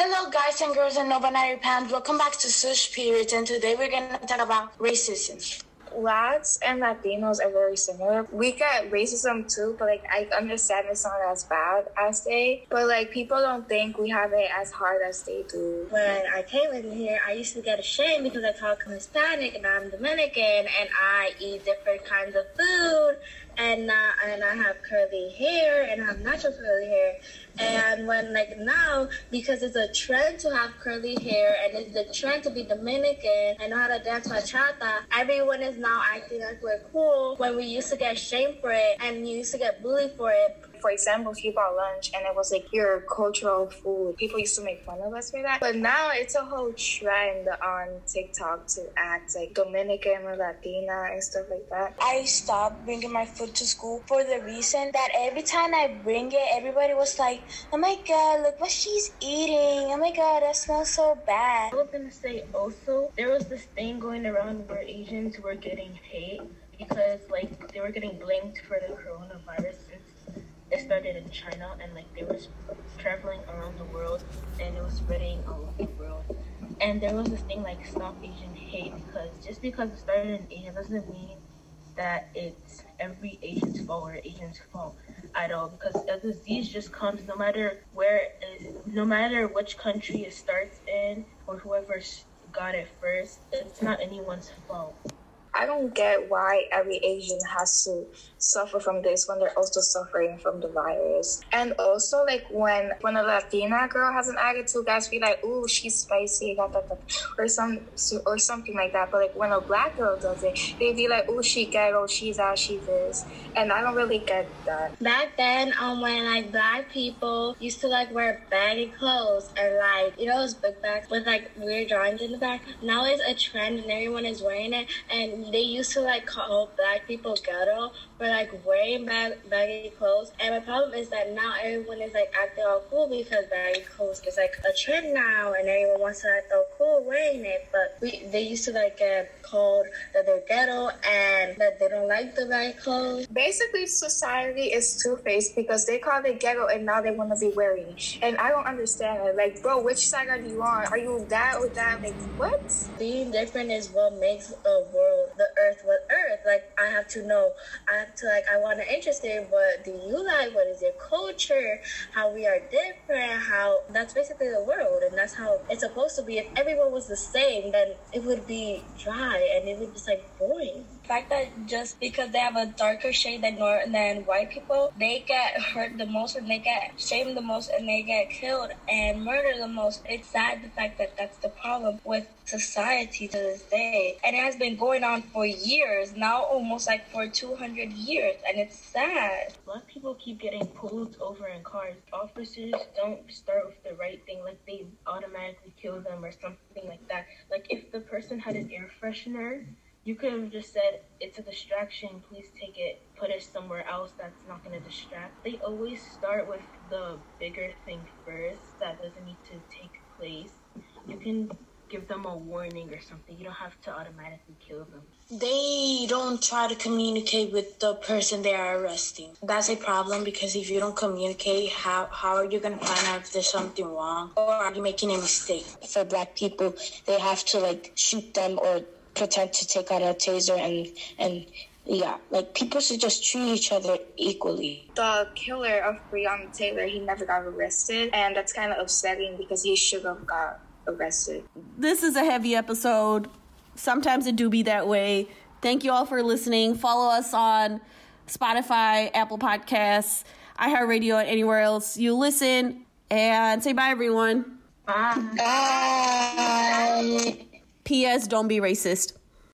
Hello, guys and girls and non-binary pants. Welcome back to Sush Periods, and today we're gonna talk about racism. Lats and Latinos are very similar. We get racism too, but like I understand it's not as bad as they. But like people don't think we have it as hard as they do. When I came in here, I used to get ashamed because I talk Hispanic and I'm Dominican and I eat different kinds of food and uh, and I have curly hair and I have natural curly hair. And when like now, because it's a trend to have curly hair and it's the trend to be Dominican and know how to dance bachata, everyone is now acting like we're cool when we used to get shamed for it and you used to get bullied for it for example, if you bought lunch and it was like your cultural food, people used to make fun of us for that. But now it's a whole trend on TikTok to act like Dominican or Latina and stuff like that. I stopped bringing my food to school for the reason that every time I bring it, everybody was like, oh my god, look what she's eating. Oh my god, that smells so bad. I was gonna say also, there was this thing going around where Asians were getting hate because like they were getting blamed for the coronavirus since it started in China and like they were traveling around the world and it was spreading all over the world. And there was this thing like stop Asian hate because just because it started in Asia doesn't mean that it's every Asian's fault or Asian's fault at all because a disease just comes no matter where, no matter which country it starts in or whoever got it first. It's not anyone's fault. I don't get why every Asian has to suffer from this when they're also suffering from the virus. And also, like when when a Latina girl has an attitude, guys be like, "Ooh, she's spicy," or some or something like that. But like when a black girl does it, they be like, "Ooh, she ghetto, she's out, she's this," and I don't really get that. Back then, um, when like black people used to like wear baggy clothes and like you know those big bags with like weird drawings in the back. Now it's a trend and everyone is wearing it and they used to like call black people ghetto for like wearing bag- baggy clothes. And my problem is that now everyone is like acting all cool because baggy clothes is like a trend now, and everyone wants to act cool wearing it. But we they used to like uh, get called that they're ghetto and that they don't like the baggy clothes. Basically, society is two faced because they call it ghetto and now they want to be wearing. It. And I don't understand it. Like, bro, which side are you on? Are you that or that? Like, what? Being different is what makes a world the earth what earth. Like I have to know, I have to like, I want to interest in what do you like? What is your culture? How we are different? How that's basically the world, and that's how it's supposed to be. If everyone was the same, then it would be dry and it would be like boring fact that just because they have a darker shade than than white people, they get hurt the most and they get shamed the most and they get killed and murdered the most. It's sad the fact that that's the problem with society to this day, and it has been going on for years now, almost like for 200 years, and it's sad. Black people keep getting pulled over in cars. Officers don't start with the right thing, like they automatically kill them or something like that. Like if the person had an air freshener you could have just said, it's a distraction, please take it, put it somewhere else that's not going to distract. They always start with the bigger thing first that doesn't need to take place. You can give them a warning or something. You don't have to automatically kill them. They don't try to communicate with the person they are arresting. That's a problem because if you don't communicate, how, how are you going to find out if there's something wrong? Or are you making a mistake? For black people, they have to like shoot them or pretend to take out a taser and and yeah, like people should just treat each other equally. The killer of Breonna Taylor, he never got arrested, and that's kind of upsetting because he should have got arrested. This is a heavy episode. Sometimes it do be that way. Thank you all for listening. Follow us on Spotify, Apple Podcasts, iHeartRadio, and anywhere else you listen. And say bye, everyone. Bye. Bye. P.S. Don't be racist.